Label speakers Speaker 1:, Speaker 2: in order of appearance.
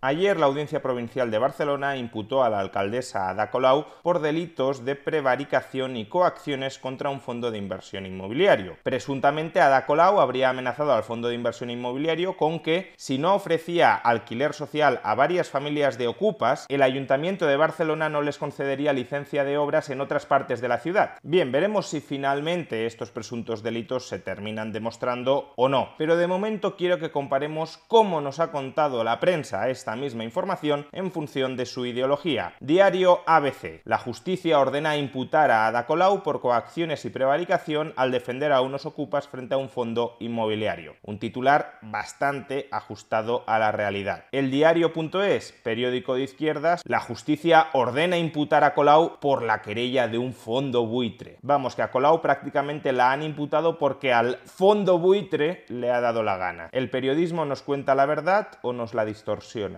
Speaker 1: Ayer la Audiencia Provincial de Barcelona imputó a la alcaldesa Ada Colau por delitos de prevaricación y coacciones contra un fondo de inversión inmobiliario. Presuntamente Ada Colau habría amenazado al fondo de inversión inmobiliario con que si no ofrecía alquiler social a varias familias de ocupas, el Ayuntamiento de Barcelona no les concedería licencia de obras en otras partes de la ciudad. Bien, veremos si finalmente estos presuntos delitos se terminan demostrando o no. Pero de momento quiero que comparemos cómo nos ha contado la prensa esta misma información en función de su ideología. Diario ABC. La justicia ordena imputar a Ada Colau por coacciones y prevaricación al defender a unos ocupas frente a un fondo inmobiliario. Un titular bastante ajustado a la realidad. El diario.es, periódico de izquierdas, la justicia ordena imputar a Colau por la querella de un fondo buitre. Vamos, que a Colau prácticamente la han imputado porque al fondo buitre le ha dado la gana. ¿El periodismo nos cuenta la verdad o nos la distorsiona?